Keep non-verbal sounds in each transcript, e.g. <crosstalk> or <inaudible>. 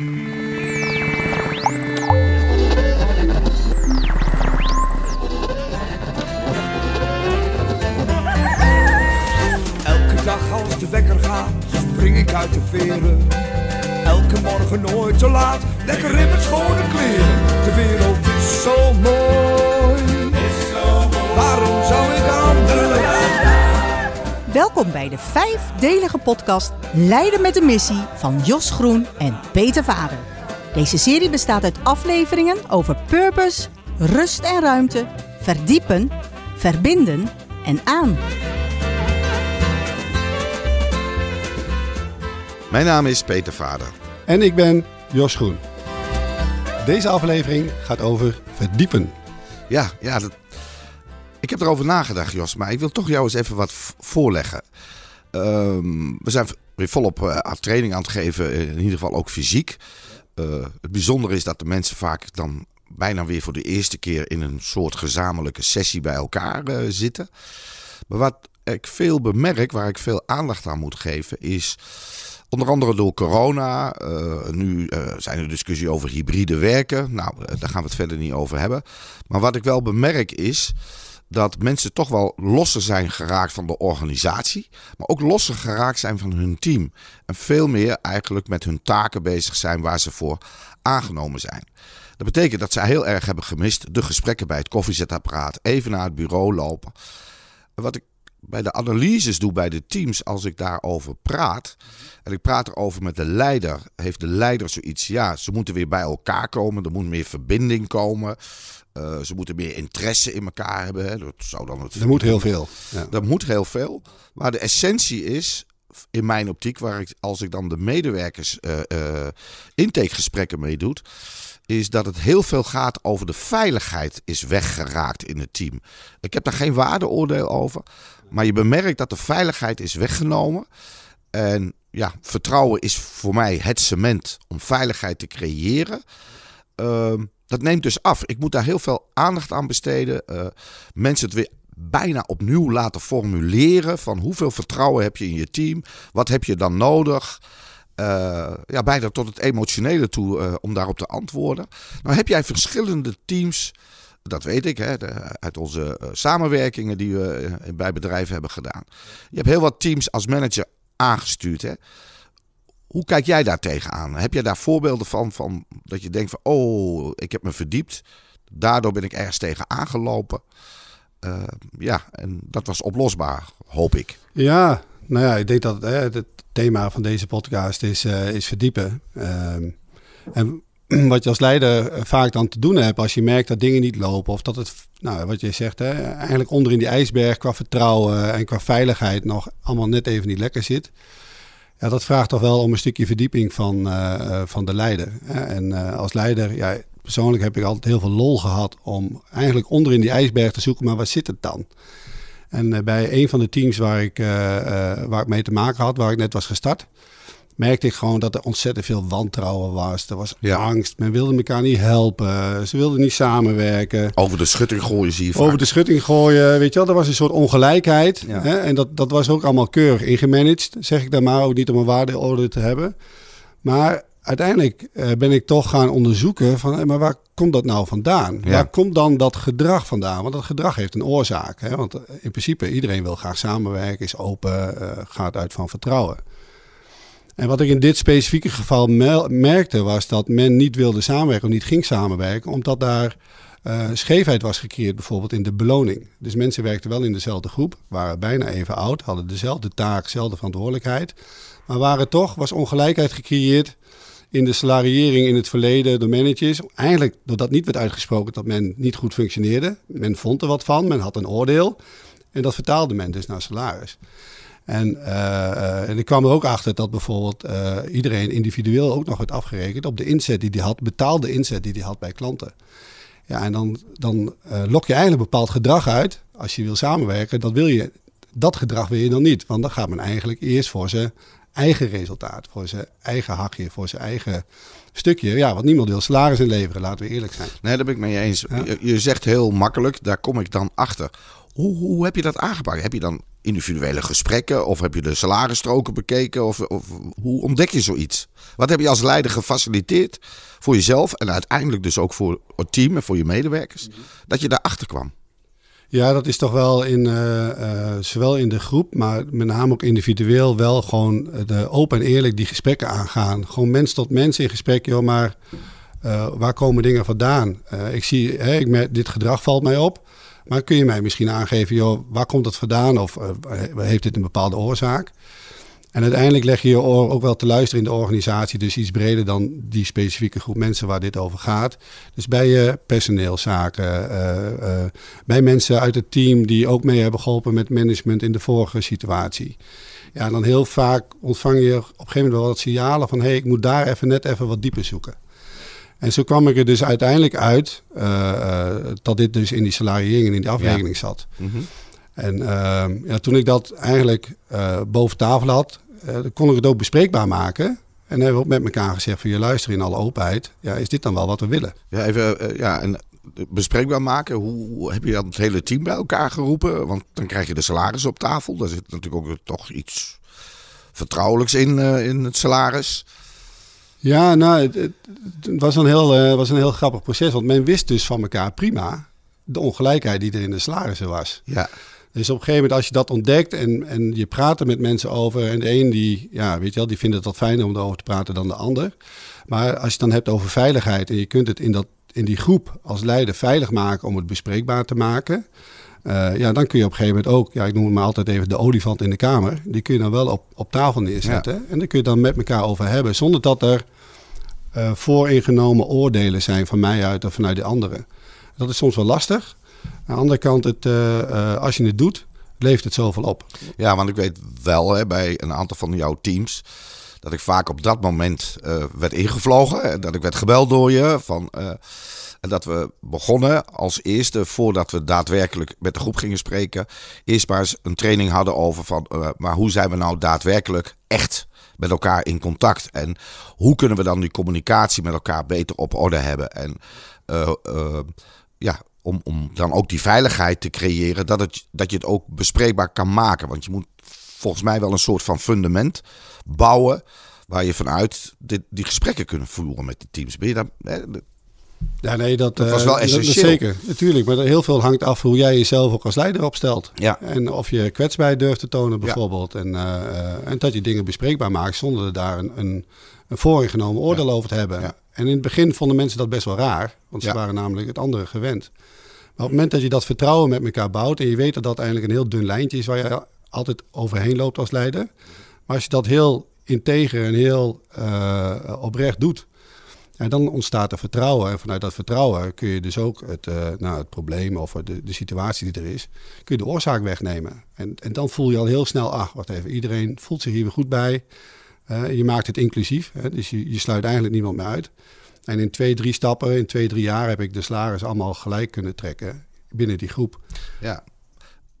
Elke dag als de wekker gaat, spring ik uit de veren. Elke morgen nooit te laat, lekker in mijn schone kleren. De wereld is zo mooi, Welkom bij de vijfdelige podcast Leiden met de missie van Jos Groen en Peter Vader. Deze serie bestaat uit afleveringen over purpose, rust en ruimte, verdiepen, verbinden en aan. Mijn naam is Peter Vader. En ik ben Jos Groen. Deze aflevering gaat over verdiepen. Ja, ja dat... ik heb erover nagedacht, Jos, maar ik wil toch jou eens even wat voorleggen. Ehm, we zijn weer volop eh, aan training aan het geven, in ieder geval ook fysiek. Eh, het bijzondere is dat de mensen vaak dan bijna weer voor de eerste keer in een soort gezamenlijke sessie bij elkaar eh, zitten. Maar wat ik veel bemerk, waar ik veel aandacht aan moet geven, is onder andere door corona. eh, nu eh, zijn er discussie over hybride werken. Nou, eh, daar gaan we het verder niet over hebben. Maar wat ik wel bemerk is dat mensen toch wel losser zijn geraakt van de organisatie, maar ook losser geraakt zijn van hun team. En veel meer eigenlijk met hun taken bezig zijn waar ze voor aangenomen zijn. Dat betekent dat zij heel erg hebben gemist de gesprekken bij het koffiezetapparaat, even naar het bureau lopen. Wat ik bij de analyses doe bij de teams, als ik daarover praat, en ik praat erover met de leider, heeft de leider zoiets, ja, ze moeten weer bij elkaar komen, er moet meer verbinding komen, eh, ze moeten meer interesse in elkaar hebben. Hè. Dat zou dan het Er moet heel veel. Ja. dat moet heel veel. Maar de essentie is, in mijn optiek, waar ik, als ik dan de medewerkers eh, intakegesprekken mee doe, is dat het heel veel gaat over de veiligheid is weggeraakt in het team. Ik heb daar geen waardeoordeel over. Maar je bemerkt dat de veiligheid is weggenomen. En ja, vertrouwen is voor mij het cement om veiligheid te creëren. Ehm, dat neemt dus af. Ik moet daar heel veel aandacht aan besteden. Eh, mensen het weer bijna opnieuw laten formuleren. Van hoeveel vertrouwen heb je in je team? Wat heb je dan nodig? Eh, ja, bijna tot het emotionele toe eh, om daarop te antwoorden. Nou heb jij verschillende teams, dat weet ik, hè, uit onze samenwerkingen die we bij bedrijven hebben gedaan. Je hebt heel wat teams als manager aangestuurd. Hè? Hoe kijk jij daar tegenaan? Heb jij daar voorbeelden van, van dat je denkt van, oh, ik heb me verdiept. Daardoor ben ik ergens tegen aangelopen. Eh, ja, en dat was oplosbaar, hoop ik. Ja, nou ja, ik denk dat hè, het thema van deze podcast is, eh, is verdiepen. Ehm, en <clears throat> wat je als leider eh, vaak dan te doen hebt als je merkt dat dingen niet lopen of dat het, nou, wat je zegt, hè, eigenlijk onder in die ijsberg qua vertrouwen en qua veiligheid nog allemaal net even niet lekker zit. Ja, dat vraagt toch wel om een stukje verdieping van, eh, eh, van de leider. En eh, als leider, ja, persoonlijk heb ik altijd heel veel lol gehad om eigenlijk onder in die ijsberg te zoeken, maar waar zit het dan? En bij een van de teams waar ik, waar ik mee te maken had, waar ik net was gestart, merkte ik gewoon dat er ontzettend veel wantrouwen was. Er was Ja. angst, men wilde elkaar niet helpen, ze wilden niet samenwerken. Over de schutting gooien zie je vaak. Over de schutting gooien, weet je wel, er was een soort ongelijkheid. Ja. Hè? En dat, dat was ook allemaal keurig ingemanaged, zeg ik daar maar, ook niet om een waardeoordeel te hebben. Maar uiteindelijk eh, ben ik toch gaan onderzoeken van, hé, maar waar komt dat nou vandaan? Ja. Waar komt dan dat gedrag vandaan? Want dat gedrag heeft een oorzaak. Hè? Want eh, in principe, iedereen wil graag samenwerken, is open, eh, gaat uit van vertrouwen. En wat ik in dit specifieke geval merkte, was dat men niet wilde samenwerken of niet ging samenwerken, omdat daar eh, scheefheid was gecreëerd, bijvoorbeeld in de beloning. Dus mensen werkten wel in dezelfde groep, waren bijna even oud, hadden dezelfde taak, dezelfde verantwoordelijkheid. Maar waren toch, was ongelijkheid gecreëerd in de salariering in het verleden door managers. Eigenlijk doordat niet werd uitgesproken dat men niet goed functioneerde. Men vond er wat van, men had een oordeel. En dat vertaalde men dus naar salaris. En, eh, eh, en ik kwam er ook achter dat bijvoorbeeld eh, iedereen individueel ook nog werd afgerekend op de inzet die hij had, betaalde inzet die hij had bij klanten. Ja, en dan, dan lok je eigenlijk bepaald gedrag uit. Als je wil samenwerken, dat, wil je, dat gedrag wil je dan niet. Want dan gaat men eigenlijk eerst voor zijn eigen resultaat, voor zijn eigen hakje, voor zijn eigen stukje. Ja, want niemand wil salaris inleveren, laten we eerlijk zijn. Nee, daar ben ik mee eens. Ja. Je, je zegt heel makkelijk, daar kom ik dan achter. Hoe, hoe heb je dat aangepakt? Heb je dan individuele gesprekken? Of heb je de salarisstroken bekeken? Of, of hoe ontdek je zoiets? Wat heb je als leider gefaciliteerd voor jezelf en uiteindelijk dus ook voor het team en voor je medewerkers, dat je daarachter kwam? Ja, dat is toch wel in, eh, eh, zowel in de groep, maar met name ook individueel wel gewoon de open en eerlijk die gesprekken aangaan. Gewoon mens tot mens in gesprek, joh, maar uh, waar komen dingen vandaan? ik zie, hè, ik dit gedrag valt mij op, maar kun je mij misschien aangeven, joh, waar komt het vandaan of heeft dit een bepaalde oorzaak? En uiteindelijk leg je je oor ook wel te luisteren in de organisatie, dus iets breder dan die specifieke groep mensen waar dit over gaat. Dus bij je personeelszaken, uh, bij mensen uit het team die ook mee hebben geholpen met management in de vorige situatie. Ja, dan heel vaak ontvang je op een gegeven moment wel wat signalen van hé, hey, ik moet daar even net even wat dieper zoeken. En zo kwam ik er dus uiteindelijk uit uh, dat dit dus in die salariering en in die afrekening zat. Mm -hmm. En ehm, ja, toen ik dat eigenlijk uh, boven tafel had, kon ik het ook bespreekbaar maken. En hebben we ook met elkaar gezegd van je luister in alle openheid. Ja, is dit dan wel wat we willen? Ja, even ja, en bespreekbaar maken. Hoe heb je dan het hele team bij elkaar geroepen? Want dan krijg je de salaris op tafel. Daar zit natuurlijk ook toch iets vertrouwelijks in, in het salaris. Ja, nou, het, het was, een heel, was een heel grappig proces. Want men wist dus van elkaar prima de ongelijkheid die er in de salarissen was. Ja. Dus op een gegeven moment, als je dat ontdekt en, en je praat er met mensen over. En de een die, ja, weet je wel, die vindt het wat fijner om erover te praten dan de ander. Maar als je het dan hebt over veiligheid en je kunt het in, dat, in die groep als leider veilig maken om het bespreekbaar te maken. Uh, ja, dan kun je op een gegeven moment ook, ja, ik noem het maar altijd even de olifant in de kamer. Die kun je dan wel op, op tafel neerzetten. Ja. En daar kun je dan met elkaar over hebben. Zonder dat er uh, vooringenomen oordelen zijn van mij uit of vanuit de anderen. Dat is soms wel lastig. Aan de andere kant, het, uh, als je het doet, levert het zoveel op. Ja, want ik weet wel hè, bij een aantal van jouw teams dat ik vaak op dat moment werd ingevlogen. Dat ik werd gebeld door je. Van, uh, dat we begonnen als eerste, voordat we daadwerkelijk met de groep gingen spreken, eerst maar eens een training hadden over van, uh, maar hoe zijn we nou daadwerkelijk echt met elkaar in contact? En hoe kunnen we dan die communicatie met elkaar beter op orde hebben? En ja, om, om dan ook die veiligheid te creëren, dat, het, dat je het ook bespreekbaar kan maken. Want je moet volgens mij wel een soort van fundament bouwen waar je vanuit dit, die gesprekken kunnen voeren met de teams. Ben je daar, ja, nee, dat, dat was wel uh, essentieel. Zeker, natuurlijk. Maar heel veel hangt af hoe jij jezelf ook als leider opstelt. Ja. En of je kwetsbaarheid durft te tonen bijvoorbeeld. Ja. En, uh, en dat je dingen bespreekbaar maakt zonder daar een, een, een vooringenomen oordeel ja. over te hebben. En in het begin vonden mensen dat best wel raar. Want ze waren namelijk het andere gewend. Maar op het moment dat je dat vertrouwen met elkaar bouwt... en je weet dat dat eigenlijk een heel dun lijntje is... waar je altijd overheen loopt als leider. Maar als je dat heel integer en heel uh, oprecht doet... En dan ontstaat er vertrouwen. En vanuit dat vertrouwen kun je dus ook het, uh, nou, het probleem of de, de situatie die er is, kun je de oorzaak wegnemen. En, en dan voel je al heel snel, ach, wacht even, iedereen voelt zich hier weer goed bij. Uh, je maakt het inclusief, hè, dus je, je sluit eigenlijk niemand meer uit. En in twee, drie stappen, in twee, drie jaar heb ik de salaris allemaal gelijk kunnen trekken binnen die groep. Ja,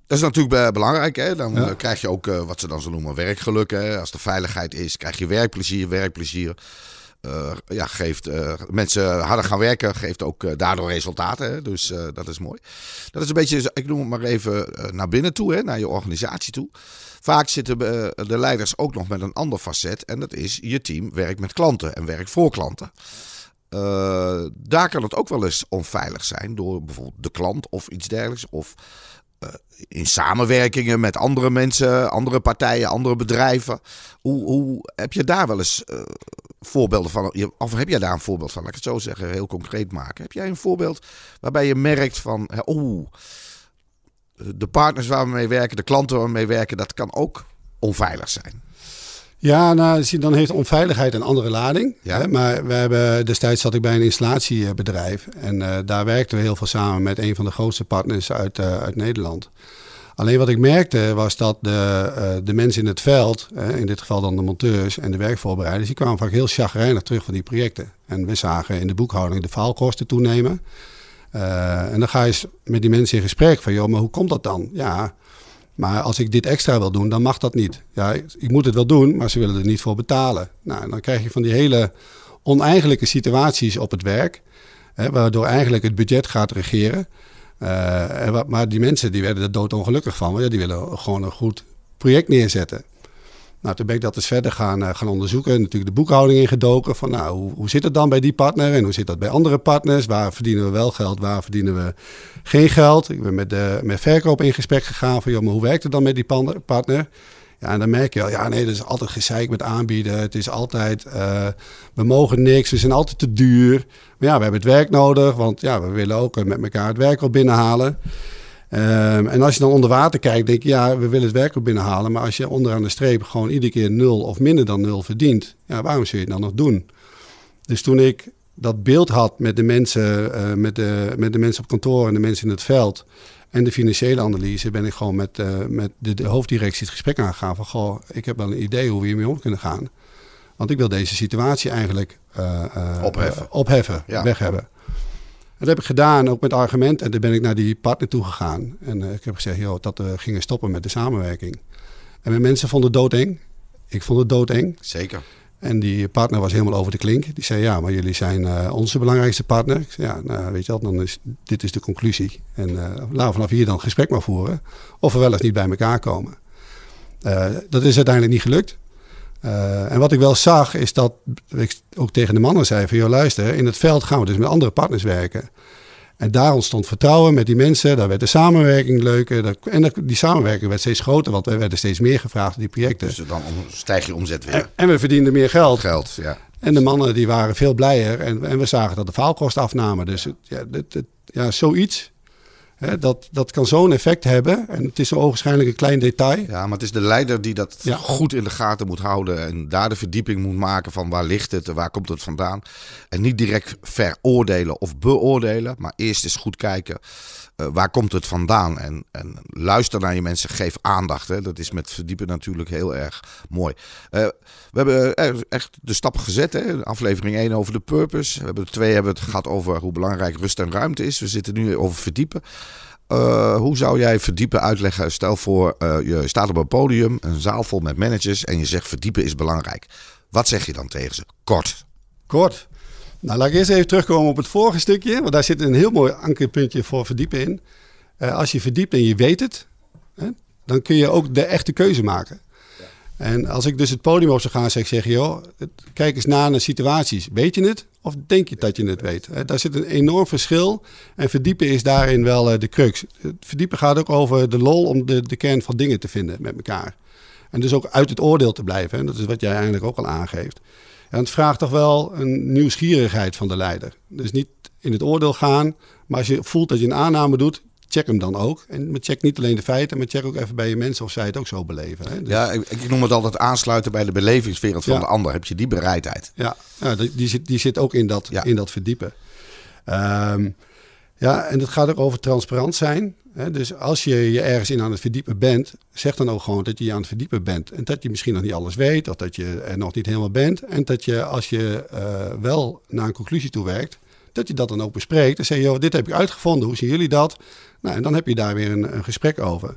dat is natuurlijk belangrijk. Hè? Dan ja. krijg je ook wat ze dan zo noemen werkgeluk. Hè? Als de veiligheid is, krijg je werkplezier. Werkplezier ja, geeft uh, mensen harder gaan werken, geeft ook daardoor resultaten. Hè? Dus dat is mooi. Dat is een beetje, ik noem het maar even naar binnen toe, hè? naar je organisatie toe. Vaak zitten de leiders ook nog met een ander facet. En dat is je team werkt met klanten en werkt voor klanten. Daar kan het ook wel eens onveilig zijn door bijvoorbeeld de klant of iets dergelijks. Of in samenwerkingen met andere mensen, andere partijen, andere bedrijven. Hoe, hoe heb je daar wel eens uh, voorbeelden van? Of heb jij daar een voorbeeld van? Laat ik het zo zeggen, heel concreet maken. Heb jij een voorbeeld waarbij je merkt van, oeh, de partners waar we mee werken, de klanten waar we mee werken, dat kan ook onveilig zijn? Ja, nou, dan heeft onveiligheid een andere lading. Ja. Hè? Maar we hebben, destijds zat ik bij een installatiebedrijf. En uh, daar werkten we heel veel samen met een van de grootste partners uit, uh, uit Nederland. Alleen wat ik merkte was dat de, uh, de mensen in het veld, in dit geval dan de monteurs en de werkvoorbereiders, die kwamen vaak heel chagrijnig terug van die projecten. En we zagen in de boekhouding de faalkosten toenemen. en dan ga je met die mensen in gesprek van, joh, maar hoe komt dat dan? Ja, maar als ik dit extra wil doen, dan mag dat niet. Ja, ik moet het wel doen, maar ze willen er niet voor betalen. Nou, dan krijg je van die hele oneigenlijke situaties op het werk, hè, waardoor eigenlijk het budget gaat regeren. Eh, maar die mensen die werden er doodongelukkig van. Want ja, die willen gewoon een goed project neerzetten. Nou, toen ben ik dat eens verder gaan, eh, gaan onderzoeken. Natuurlijk de boekhouding ingedoken. Van nou, hoe, hoe zit het dan bij die partner? En hoe zit dat bij andere partners? Waar verdienen we wel geld? Waar verdienen we geen geld? Ik ben met, de, met verkoop in gesprek gegaan. Van joh, maar hoe werkt het dan met die partner? Ja, en dan merk je wel, ja nee, dat is altijd gezeik met aanbieden. Het is altijd, eh, we mogen niks, we zijn altijd te duur. Maar ja, we hebben het werk nodig, want ja, we willen ook met elkaar het werk wel binnenhalen. Ehm, en als je dan onder water kijkt, denk je, ja, we willen het werk ook binnenhalen. Maar als je onderaan de streep gewoon iedere keer nul of minder dan nul verdient, ja, waarom zul je het dan nog doen? Dus toen ik dat beeld had met de mensen, eh, met, de, met de mensen op kantoor en de mensen in het veld en de financiële analyse, ben ik gewoon met, eh, met de, de hoofddirectie het gesprek aangegaan van, goh, ik heb wel een idee hoe we hiermee om kunnen gaan. Want ik wil deze situatie eigenlijk eh, Opheffen. opheffen Ja. weg hebben. Dat heb ik gedaan, ook met argument. En toen ben ik naar die partner toe gegaan. En eh, ik heb gezegd joh, dat we gingen stoppen met de samenwerking. En mijn mensen vonden het doodeng. Ik vond het doodeng. Zeker. En die partner was helemaal over de klink. Die zei, ja, maar jullie zijn eh, onze belangrijkste partner. Ik zei, ja, nou, weet je wel, dan is dit is de conclusie. En eh, laten we vanaf hier dan gesprek maar voeren. Of we wel eens niet bij elkaar komen. Eh, dat is uiteindelijk niet gelukt. Eh, en wat ik wel zag, is dat ik ook tegen de mannen zei van... joh, luister, in het veld gaan we dus met andere partners werken. En daar ontstond vertrouwen met die mensen. Daar werd de samenwerking leuker. En die samenwerking werd steeds groter, want wij werden steeds meer gevraagd op die projecten. Dus dan stijg je omzet weer. En, en we verdienden meer geld. Geld, ja. En de mannen die waren veel blijer. En, en we zagen dat de faalkosten afnamen. Dus ja, dit, dit- ja, zoiets. Hè, dat, dat kan zo'n effect hebben. En het is zo ogenschijnlijk een klein detail. Ja, maar het is de leider die dat Ja. goed in de gaten moet houden. En daar de verdieping moet maken van waar ligt het en waar komt het vandaan. En niet direct veroordelen of beoordelen. Maar eerst eens goed kijken eh, waar komt het vandaan. En, en luister naar je mensen, geef aandacht. Hè. Dat is met verdiepen natuurlijk heel erg mooi. Eh, we hebben echt de stappen gezet. Hè. Aflevering 1 over de purpose. We hebben 2 hebben het gehad over hoe belangrijk rust en ruimte is. We zitten nu over verdiepen. Eh, hoe zou jij verdiepen uitleggen? Stel voor, je staat op een podium, een zaal vol met managers en je zegt verdiepen is belangrijk. Wat zeg je dan tegen ze? Kort. Kort. Nou, laat ik eerst even terugkomen op het vorige stukje. Want daar zit een heel mooi ankerpuntje voor verdiepen in. Eh, als je verdiept en je weet het, hè, dan kun je ook de echte keuze maken. En als ik dus het podium op zou gaan, zeg ik zeggen, joh, kijk eens na naar situaties. Weet je het of denk je dat je het weet? Hè, Daar zit een enorm verschil. En verdiepen is daarin wel eh, de crux. Het verdiepen gaat ook over de lol om de, de kern van dingen te vinden met elkaar. En dus ook uit het oordeel te blijven. Hè. Dat is wat jij eigenlijk ook al aangeeft. En het vraagt toch wel een nieuwsgierigheid van de leider. Dus niet in het oordeel gaan, maar als je voelt dat je een aanname doet, check hem dan ook. En check niet alleen de feiten, maar check ook even bij je mensen of zij het ook zo beleven. Hè. Dus- Ja, ik, ik noem het altijd aansluiten bij de belevingswereld van Ja. de ander. Heb je die bereidheid? Ja, ja die, die, zit, die zit ook in dat, Ja. in dat verdiepen. Ehm, ja, en het gaat ook over transparant zijn. Dus als je je ergens in aan het verdiepen bent, zeg dan ook gewoon dat je je aan het verdiepen bent. En dat je misschien nog niet alles weet, of dat je er nog niet helemaal bent. En dat je, als je eh, wel naar een conclusie toe werkt, dat je dat dan ook bespreekt. En zeg je, dit heb ik uitgevonden, hoe zien jullie dat? Nou, en dan heb je daar weer een, een gesprek over.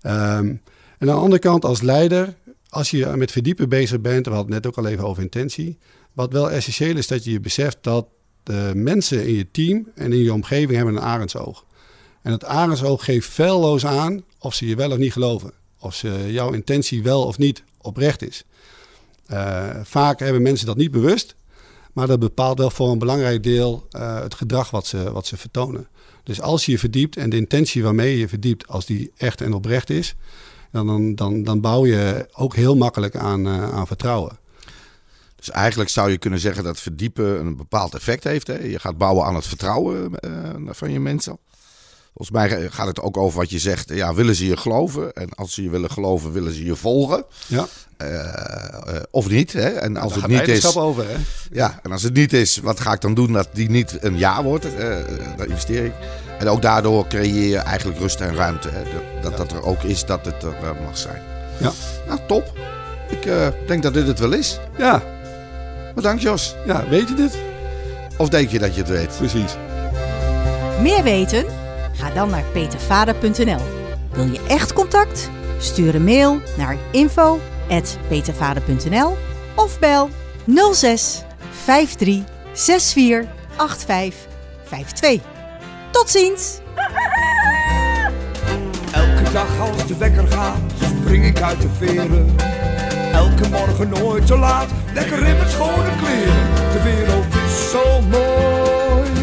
Ehm, en aan de andere kant, als leider, als je met verdiepen bezig bent, we hadden het net ook al even over intentie. Wat wel essentieel is, dat je je beseft dat de mensen in je team en in je omgeving hebben een arendsoog. En dat arendsoog geeft feilloos aan of ze je wel of niet geloven. Of ze, jouw intentie wel of niet oprecht is. Eh, vaak hebben mensen dat niet bewust, maar dat bepaalt wel voor een belangrijk deel eh, het gedrag wat ze, wat ze vertonen. Dus als je je verdiept en de intentie waarmee je je verdiept, als die echt en oprecht is, dan, dan, dan, bouw je ook heel makkelijk aan, eh, aan vertrouwen. Dus eigenlijk zou je kunnen zeggen dat verdiepen een bepaald effect heeft. Hè? Je gaat bouwen aan het vertrouwen van je mensen. Volgens mij gaat het ook over wat je zegt. Ja, willen ze je geloven? En als ze je willen geloven, willen ze je volgen? Ja, Eh, eh, of niet? Hè? En als het niet is. over. Hè? Ja, en als het niet is, wat ga ik dan doen dat die niet een ja wordt? Eh, daar investeer ik. En ook daardoor creëer je eigenlijk rust en ruimte. Hè? Dat, dat dat er ook is, dat het er mag zijn. Ja. Nou, top. Ik eh, denk dat dit het wel is. Ja, Bedankt Jos. ja, weet je dit? Of denk je dat je het weet? Precies. Meer weten? Ga dan naar petervader.nl. Wil je echt contact? Stuur een mail naar info.petervader.nl of bel 06 53 64 85 52. Tot ziens! Elke dag als de wekker gaat, spring ik uit de veren. Elke morgen nooit te laat, lekker in mijn schone kleren. De wereld is zo mooi